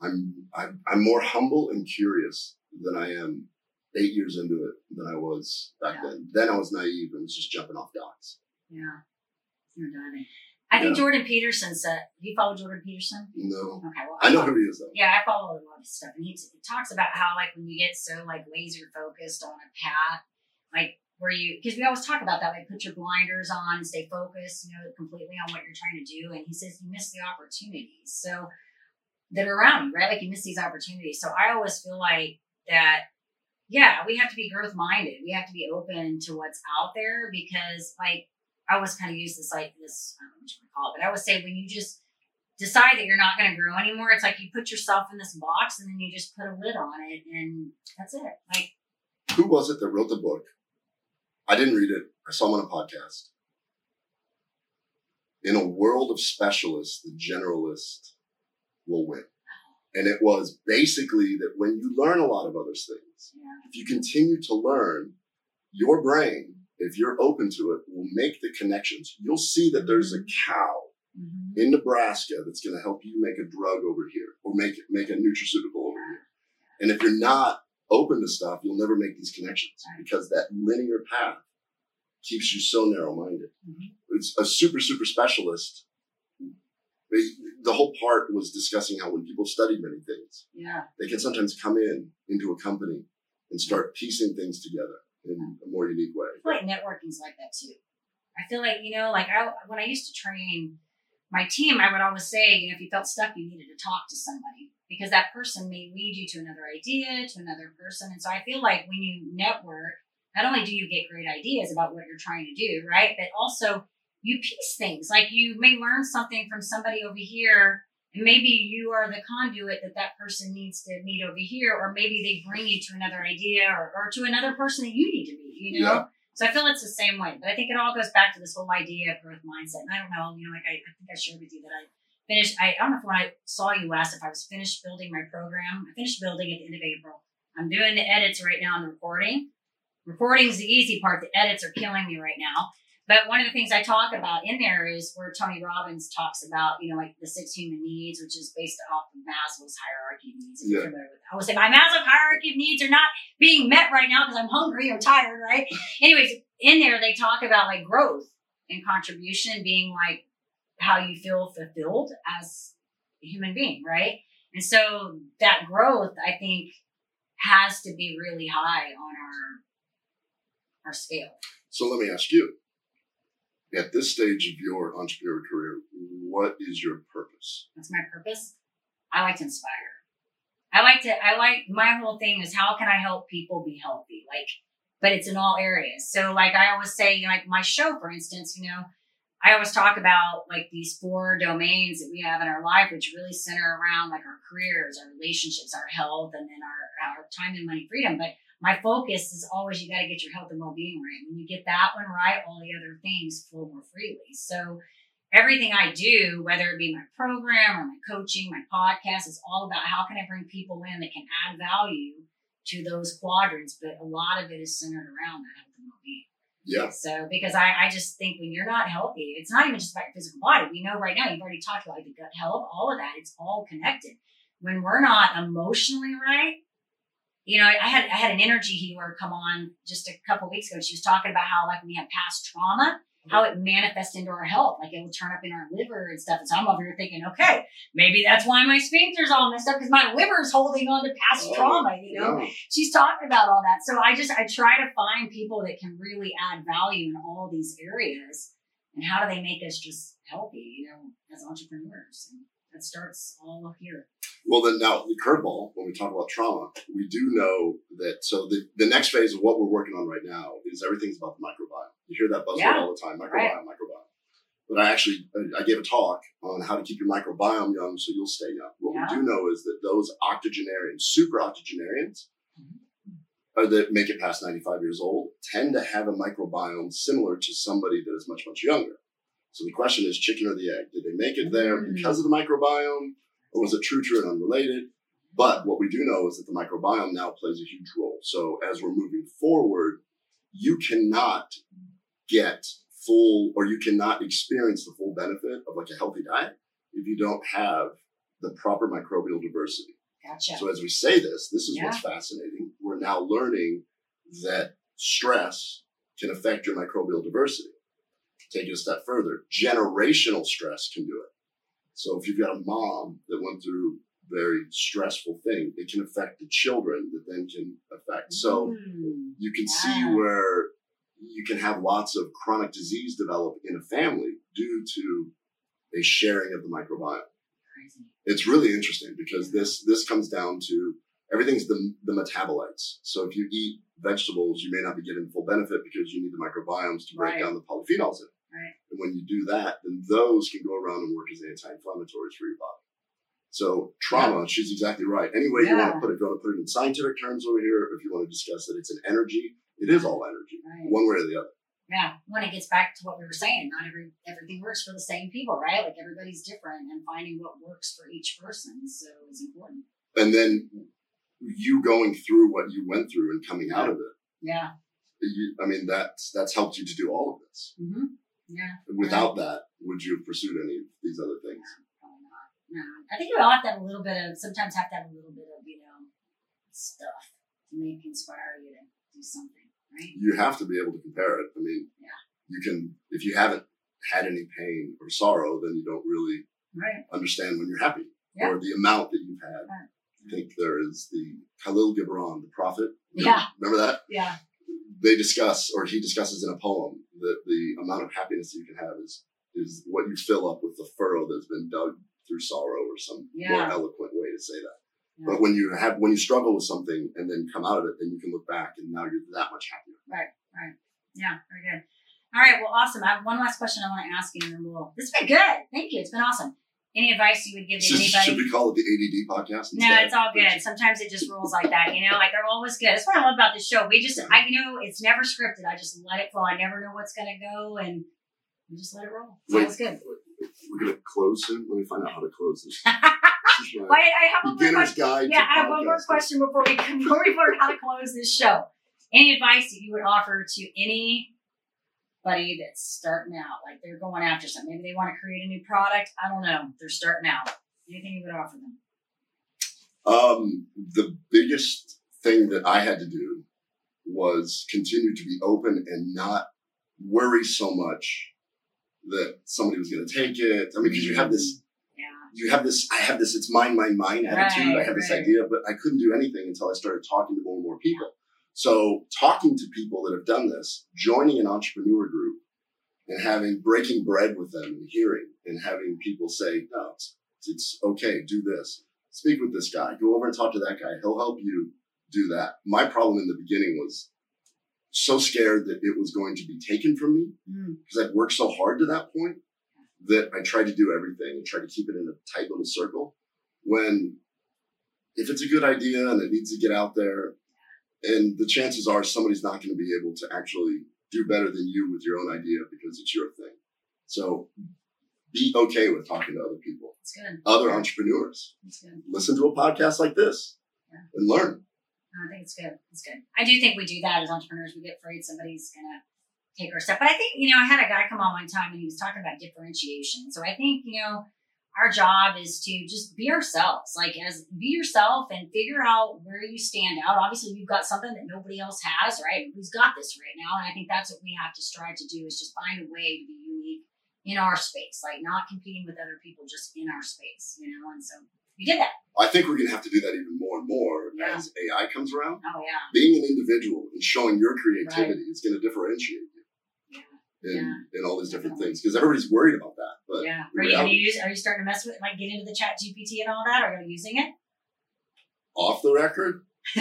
I'm I'm I'm more humble and curious than I am eight years into it than I was back Yeah. then. Then I was naive and was just jumping off docks. Yeah. You're done. I think Yeah. Jordan Peterson said, do you follow Jordan Peterson? No. Okay. Well, I know follow- who he is though. Yeah, I follow a lot of stuff, and he, t- talks about how like when you get so like laser focused on a path, like where you because we always talk about that, like put your blinders on and stay focused, you know, completely on what you're trying to do. And he says you miss the opportunities so that are around you, right? Like you miss these opportunities. So I always feel like that. Yeah, we have to be growth minded. We have to be open to what's out there because, like, I always kind of use this like this. I don't know what you call it, but I always say when you just decide that you're not going to grow anymore, it's like you put yourself in this box and then you just put a lid on it and that's it. Like, Who was it that wrote the book? I didn't read it. I saw him on a podcast. In a world of specialists, the generalist will win. And it was basically that when you learn a lot of other things, if you continue to learn, your brain, if you're open to it, will make the connections. You'll see that there's a cow Mhm. in Nebraska that's going to help you make a drug over here or make make a nutraceutical over here. And if you're not open to stuff, you'll never make these connections because that linear path keeps you so narrow minded. Mhm. It's a super super specialist. The whole part was discussing how when people study many things, yeah, they can sometimes come in into a company and start piecing things together in a more unique way. I feel like networking's like that too. I feel like, you know, like I, when I used to train my team, I would always say, you know, if you felt stuck, you needed to talk to somebody because that person may lead you to another idea, to another person. And so I feel like when you network, not only do you get great ideas about what you're trying to do, right? But also you piece things. Like you may learn something from somebody over here, and maybe you are the conduit that that person needs to meet over here, or maybe they bring you to another idea or, or to another person that you need to meet, you know? Yeah. So I feel it's the same way. But I think it all goes back to this whole idea of growth mindset. And I don't know, you know, like I, I think I shared with you that I finished, I, I don't know if when I saw you last, if I was finished building my program. I finished building at the end of April. I'm doing the edits right now and the recording. Reporting's the easy part. The edits are killing me right now. But one of the things I talk about in there is where Tony Robbins talks about, you know, like the six human needs, which is based off of Maslow's hierarchy of needs. If you're Yeah. familiar with that. I would say my Maslow hierarchy of needs are not being met right now because I'm hungry or tired, right? Anyways, in there they talk about like growth and contribution being like how you feel fulfilled as a human being, right? And so that growth, I think, has to be really high on our our scale. So let me ask you, at this stage of your entrepreneurial career, what is your purpose? That's my purpose. I like to inspire. I like to, I like, my whole thing is how can I help people be healthy? Like, but it's in all areas. So like I always say, like my show, for instance, you know, I always talk about like these four domains that we have in our life, which really center around like our careers, our relationships, our health, and then our, our time and money freedom. But my focus is always you got to get your health and well-being right. When you get that one right, all the other things flow more freely. So everything I do, whether it be my program or my coaching, my podcast, is all about how can I bring people in that can add value to those quadrants. But a lot of it is centered around that health and well-being. Yeah. So because I, I just think when you're not healthy, it's not even just about your physical body. We know right now, you've already talked about like the gut health, all of that. It's all connected. When we're not emotionally right, you know, I had I had an energy healer come on just a couple weeks ago. She was talking about how like we have past trauma, how it manifests into our health. Like it will turn up in our liver and stuff. And so I'm over here thinking, okay, maybe that's why my sphincter's all messed up because my liver's holding on to past Oh, trauma, you know? Yeah. she's talking about all that. So I just I try to find people that can really add value in all these areas. And how do they make us just healthy, you know, as entrepreneurs? And that starts all up here. Well, then now the curveball, when we talk about trauma, we do know that. So the, the next phase of what we're working on right now is everything's about the microbiome. You hear that buzzword Yeah. all the time, microbiome, Right. microbiome. But I actually, I gave a talk on how to keep your microbiome young so you'll stay young. What Yeah. we do know is that those octogenarians, super octogenarians, Mm-hmm. that make it past 95 years old, tend to have a microbiome similar to somebody that is much, much younger. So the question is chicken or the egg? Did they make it there Mm. because of the microbiome? Or was it true, true, and unrelated? But what we do know is that the microbiome now plays a huge role. So as we're moving forward, you cannot get full or you cannot experience the full benefit of like a healthy diet if you don't have the proper microbial diversity. Gotcha. So as we say this, this is what's fascinating. We're now learning that stress can affect your microbial diversity. Take it a step further. Generational stress can do it. So if you've got a mom that went through a very stressful thing, it can affect the children that then can affect. So Mm, you can see where you can have lots of chronic disease develop in a family due to a sharing of the microbiome crazy. it's really interesting because this this comes down to everything's the the metabolites. So if you eat vegetables, you may not be getting full benefit because you need the microbiomes to break Right. down the polyphenols in it. And when you do that, then those can go around and work as anti-inflammatories for your body. So trauma, she's exactly right. Any way you want to put it, if you want to put it in scientific terms over here, if you want to discuss that it's an energy, it is all energy, Right. one way or the other. Yeah. When it gets back to what we were saying, not every everything works for the same people, right? Like everybody's different and finding what works for each person. So is important. And then you going through what you went through and coming out of it, Yeah. you, I mean, that's that's helped you to do all of this. Mm-hmm. Yeah. Without that, would you have pursued any of these other things? Probably not. No. I think you all have to have a little bit of sometimes have to have a little bit of, you know, stuff to make inspire you to do something, right? You have to be able to compare it. I mean, Yeah. you can if you haven't had any pain or sorrow, then you don't really Right. understand when you're happy Yeah. or the amount that you've had. Right. I think there is the Khalil Gibran, the prophet. Yeah. Remember that? Yeah. They discuss, or he discusses in a poem, that the amount of happiness you can have is is what you fill up with the furrow that's been dug through sorrow, or some more eloquent way to say that. Yeah. But when you have when you struggle with something and then come out of it, then you can look back and now you're that much happier. Right, right. Yeah. Very good. All right. Well, awesome. I have one last question I want to ask you, and then we'll. This has been good. Thank you. It's been awesome. Any advice you would give to Should, anybody? should we call it the ADD podcast? No, it's all good. Sometimes it just rolls like that, you know. Like they're always good. That's what I love about this show. We just, I, you know, it's never scripted. I just let it flow. I never know what's gonna go, and we just let it roll. It's Wait. always good. We're gonna close soon. Let me find out how to close this. [LAUGHS] This Wait, I have one more question. Yeah, to I have one more question before we [LAUGHS] before we learn how to close this show. any advice that you would offer to anybody that's starting out, like they're going after something, maybe they want to create a new product. I don't know. They're starting out. Anything you would offer them? Um, the biggest thing that I had to do was continue to be open and not worry so much that somebody was going to take it. I mean, because you have this, Yeah. you have this, I have this, it's mine, mine, mine attitude. I Right, have this idea, but I couldn't do anything until I started talking to more and more people. So talking to people that have done this, joining an entrepreneur group and having breaking bread with them and hearing and having people say, no, it's, it's okay, do this. Speak with this guy. Go over and talk to that guy. He'll help you do that. My problem in the beginning was so scared that it was going to be taken from me Mm. because I'd worked so hard to that point that I tried to do everything and try to keep it in a tight little circle. When if it's a good idea and it needs to get out there, and the chances are somebody's not going to be able to actually do better than you with your own idea because it's your thing. So be okay with talking to other people, It's good. other entrepreneurs. It's good. Listen to a podcast like this Yeah. and learn. I think it's good. It's good. I do think we do that as entrepreneurs. We get afraid somebody's gonna take our stuff. But I think, you know, I had a guy come on one time and he was talking about differentiation. So I think, you know, our job is to just be ourselves. Like as be yourself and figure out where you stand out. Obviously you've got something that nobody else has, right? Who's got this right now? And I think that's what we have to strive to do is just find a way to be unique in our space, like not competing with other people, just in our space, you know? And so we did that. I think we're going to have to do that even more and more Yeah. as AI comes around. Oh yeah. being an individual and showing your creativity is going to differentiate you Yeah. in all these different things because everybody's worried about that. But Yeah. Are you, are you use, are you starting to mess with like get into the chat GPT and all that? Are you using it? off the record, [LAUGHS]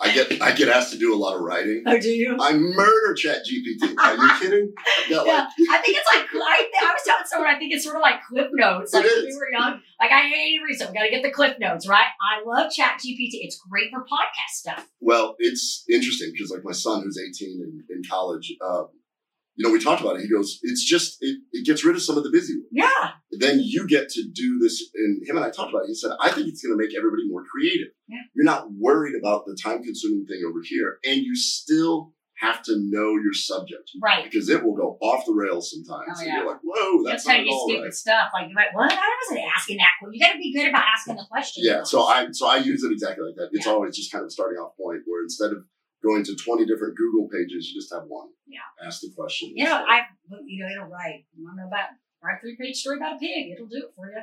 I get I get asked to do a lot of writing. oh, do you? I murder Chat GPT. Are you kidding? Yeah, like I think it's like I, I was telling someone I think it's sort of like Cliff Notes. It Like when we were young, like I hate so we got to get the Cliff Notes, right? I love Chat GPT. It's great for podcast stuff. well, it's interesting because like my son who's 18 in, in college, um, you know, we talked about it. He goes, it's just it, it gets rid of some of the busy work. Yeah, then you get to do this. And him and I talked about it. He said, I think it's going to make everybody more creative. Yeah. You're not worried about the time consuming thing over here. And you still have to know your subject right. because it will go off the rails sometimes. Oh, and yeah. you're like, whoa, that's That's how not you at all stupid right. stuff. Like you're like, what? I wasn't asking that. Well, you got to be good about asking the question. Yeah. So I, so I use it exactly like that. It's Yeah. always just kind of starting off point where instead of going to 20 different Google pages, you just have one. Yeah. Ask the question. You know, I you know it'll write. You want to know about write a three page story about a pig? It'll do it for you.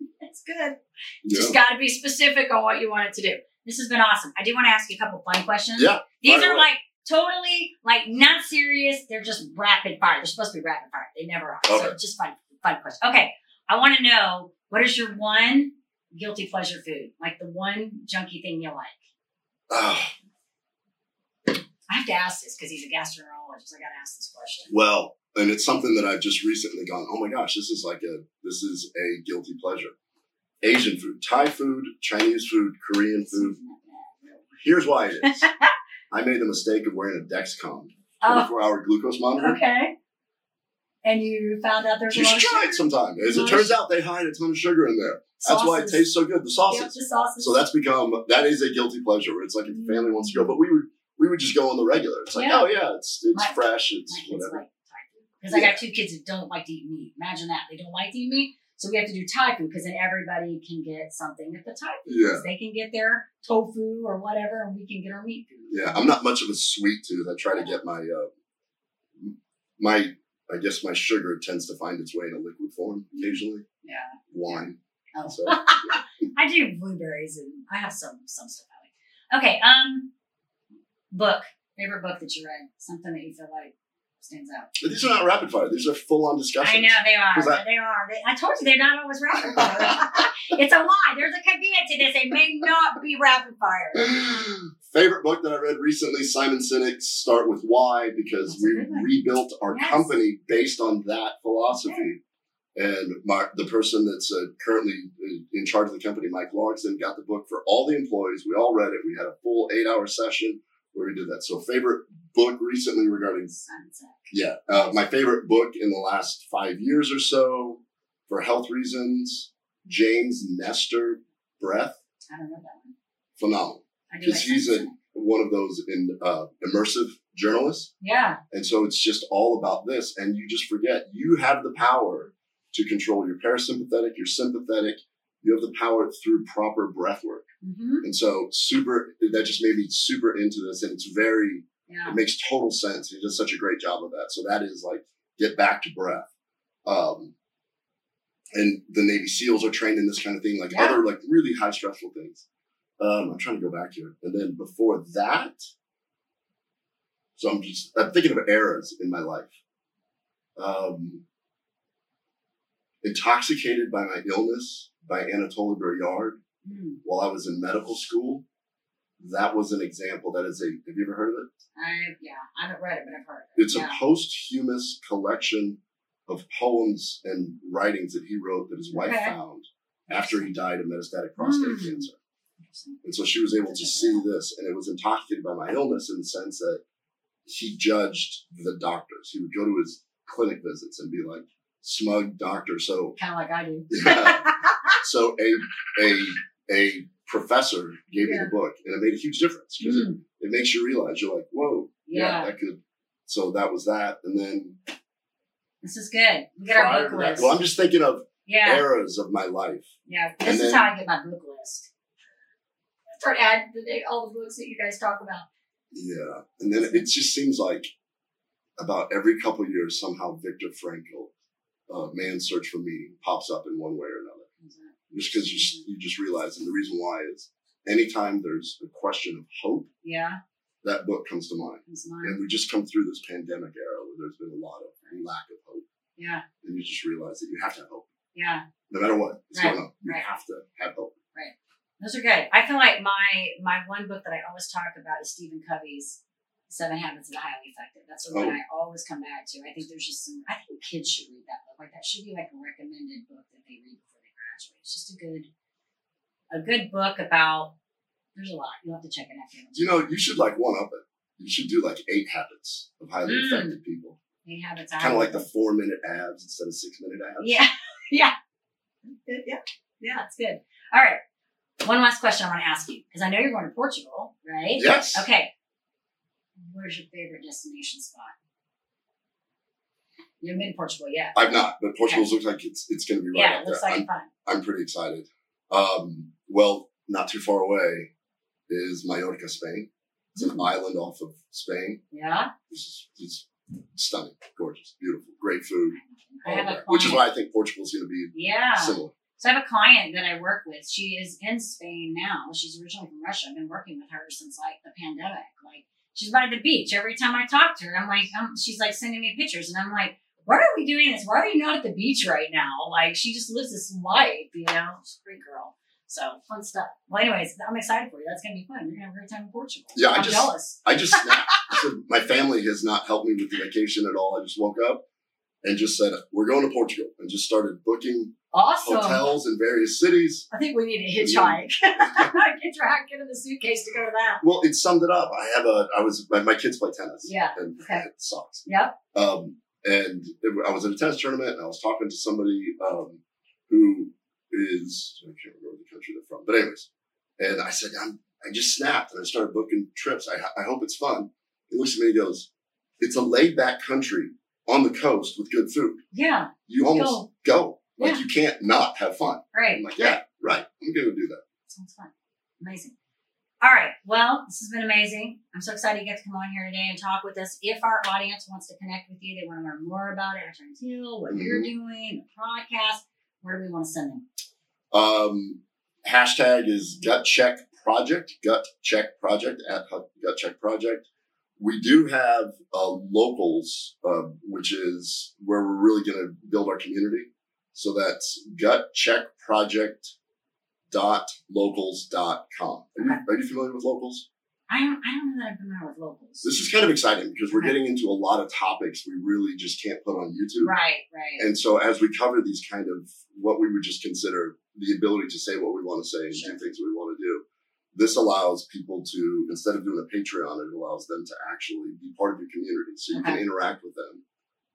[LAUGHS] It's good. Yeah. Just got to be specific on what you want it to do. This has been awesome. I do want to ask you a couple fun questions. Yeah, These are like totally like not serious. They're just rapid fire. They're supposed to be rapid fire. They never are. So Okay. just fun, fun question. Okay. I want to know what is your one guilty pleasure food? Like the one junky thing you like. Ah, I have to ask this because he's a gastroenterologist. I got to ask this question. Well, and it's something that I've just recently gone, oh my gosh, this is like a, this is a guilty pleasure. Asian food, Thai food, Chinese food, Korean food. Here's why it is. [LAUGHS] I made the mistake of wearing a Dexcom, Oh, 24 hour glucose monitor. okay. And you found out there's a You lot should of try sugar. it sometime. As it turns out, they hide a ton of sugar in there. That's why it tastes so good. The sauces. just sauces. So that's become that is a guilty pleasure. It's like if the mm. family wants to go, but we would we would just go on the regular. It's like Yeah. oh yeah, it's it's My- fresh. It's My kids whatever. like Thai food because I got two kids that don't like to eat meat. Imagine that they don't like to eat meat, so we have to do Thai food because then everybody can get something at the Thai food. Yeah. They can get their tofu or whatever, and we can get our meat food. Yeah, I'm not much of a sweet tooth. I try to get my uh, my I guess my sugar tends to find its way in a liquid form occasionally. Yeah. Wine. Oh. So [LAUGHS] I do blueberries and I have some some stuff I like. Okay, um, book favorite book that you read, something that you feel like stands out. but these are not rapid fire. These are full on discussions. I know they are. I- they are. They, I told you they're not always rapid fire. [LAUGHS] it's a lie. There's a caveat to this. They may not be rapid fire. [GASPS] Favorite book that I read recently, Simon Sinek's Start With Why, because That's we rebuilt our Yes. company based on that philosophy. And my, the person that's uh, currently in charge of the company, Mike Logston, got the book for all the employees. We all read it. We had a full eight hour session where we did that. So, favorite book recently regarding Sunset. yeah, uh, my favorite book in the last five years or so for health reasons, James Nestor Breath, I don't know that one. phenomenal. Because he's a one of those in uh, immersive journalists. Yeah. And so it's just all about this. And you just forget you have the power to control your parasympathetic, your sympathetic. You have the power through proper breath work. hmm And so super, that just made me super into this. And it's very, Yeah. it makes total sense. He does such a great job of that. So that is like, get back to breath. Um, and the Navy SEALs are trained in this kind of thing, like Yeah. other like really high stressful things. Um, I'm trying to go back here. And then before that, so I'm just, I'm thinking of eras in my life. Um, Intoxicated by My Illness by Anatole Broyard Mm. while I was in medical school. That was an example that is a, have you ever heard of it? I yeah, I haven't read it, but I've heard it. It's yeah. a posthumous collection of poems and writings that he wrote that his wife Okay. found after he died of metastatic prostate Mm. cancer. And so she was able to see this, and it was intoxicated by my illness in the sense that he judged the doctors. He would go to his clinic visits and be like, smug doctor. So, Kind of like I do. yeah. so a, a, a professor gave me the book, and it made a huge difference because it, Mm. it makes you realize you're like, whoa, yeah, Yeah. that could. So that was that, and then This is good. We get our book to that- list. well, I'm just thinking of yeah. eras of my life. Yeah. This And is then- how I get my book list. Start adding the, all the books that you guys talk about. Yeah, and then it just seems like about every couple of years, somehow Viktor Frankl, uh, Man's Search for Meaning, pops up in one way or another. Just because you, you just realize, and the reason why is anytime there's a question of hope, Yeah. that book comes to mind. That's mine. And we just come through this pandemic era where there's been a lot of lack of hope, Yeah. and you just realize that you have to have hope, Yeah. no matter what is Right, going on. You right. have to have hope. Right. Those are good. I feel like my my one book that I always talk about is Stephen Covey's Seven Habits of the Highly Effective. That's the one Oh. I always come back to. I think there's just some. I think kids should read that book. Like that should be like a recommended book that they read before they graduate. It's just a good a good book about. There's a lot. You'll have to check it out. You know, you should like one up it. You should do like eight habits of highly Mm. effective people. Eight habits. Kind of like the four minute abs instead of six minute abs. Yeah. [LAUGHS] Yeah. Good, Yeah. Yeah. It's good. All right. One last question I want to ask you because I know you're going to Portugal, right? Yes. Okay. Where's your favorite destination spot? You haven't been to Portugal yet. I've not, but Portugal looks like it's it's going to be right yeah, up it looks there. like I'm, fun. I'm pretty excited. Um, well, not too far away is Mallorca, Spain. It's an Mm. island off of Spain. Yeah. It's, it's stunning, gorgeous, beautiful, great food. I have a that, which is why I think Portugal's going to be Yeah. similar. So I have a client that I work with. She is in Spain now. She's originally from Russia. I've been working with her since like the pandemic. Like she's by the beach. Every time I talk to her, I'm like, um, she's like sending me pictures, and I'm like, why are we doing this? Why are you not at the beach right now? Like she just lives this life, you know. She's a great girl. So fun stuff. Well, anyways, I'm excited for you. That's gonna be fun. You're gonna have a great time in Portugal. Yeah, I I'm just- jealous. I just. [LAUGHS] My family has not helped me with the vacation at all. I just woke up and just said, we're going to Portugal and just started booking Awesome. hotels in various cities. I think we need to hitchhike. [LAUGHS] get your hat, get in the suitcase to go to that. Well, it summed it up. I have a, I was, my, my kids play tennis. Yeah, And okay. it sucks. Yep. Um, and it, I was at a tennis tournament and I was talking to somebody, um, who is, I can't remember the country they're from, but anyways. And I said, I'm, I just snapped and I started booking trips. I, I hope it's fun. He looks at me and goes, it's a laid back country on the coast with good food. Yeah. You almost go. Like Yeah. you can't not have fun. Great. I'm like, yeah, right. I'm going to do that. Sounds fun. Amazing. All right. Well, this has been amazing. I'm so excited to get to come on here today and talk with us. If our audience wants to connect with you, they want to learn more about it, Atrantil, what you're doing, the podcast, where do we want to send them? Um, hashtag is gut check project, gut check project at gut check project. We do have uh, locals, uh, which is where we're really going to build our community. So that's gut check project dot locals dot com. Are you, are you familiar with locals? I don't, I don't know that I'm familiar with locals. This is kind of exciting because we're getting into a lot of topics we really just can't put on YouTube. right, right. And so as we cover these kind of what we would just consider the ability to say what we want to say and Sure. do things we want to do, this allows people to, instead of doing a Patreon, it allows them to actually be part of your community. So you can interact with them.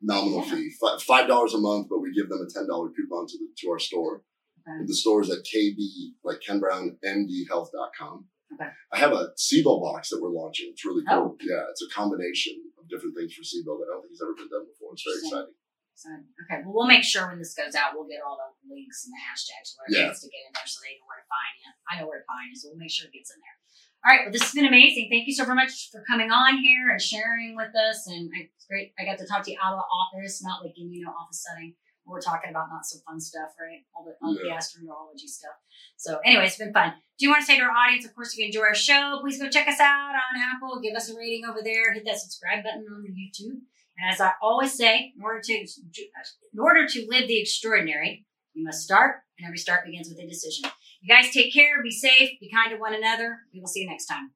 Nominal Yeah. fee, five dollars a month, but we give them a ten dollar coupon to the to our store. Okay. The store is at KB, like Ken Brown, MDHealth.com. Okay. I have a SIBO box that we're launching. It's really Oh. cool. Yeah, it's a combination of different things for SIBO that I don't think has ever been done before. It's very Interesting. exciting. Okay, well, we'll make sure when this goes out, we'll get all the links and the hashtags where it Yeah. needs to get in there so they know where to find you. I know where to find you, so we'll make sure it gets in there. All right, well, this has been amazing. Thank you so very much for coming on here and sharing with us. And it's great. I got to talk to you out of the office, not like in, you know, office setting. We're talking about not so fun stuff, right? All the, all the Yeah. stuff. So, anyway, it's been fun. Do you want to say to our audience, of course, if you enjoy our show, please go check us out on Apple. Give us a rating over there. Hit that subscribe button on the YouTube. And as I always say, in order to in order to live the extraordinary, you must start, and every start begins with a decision. You guys take care, be safe, be kind to one another. We will see you next time.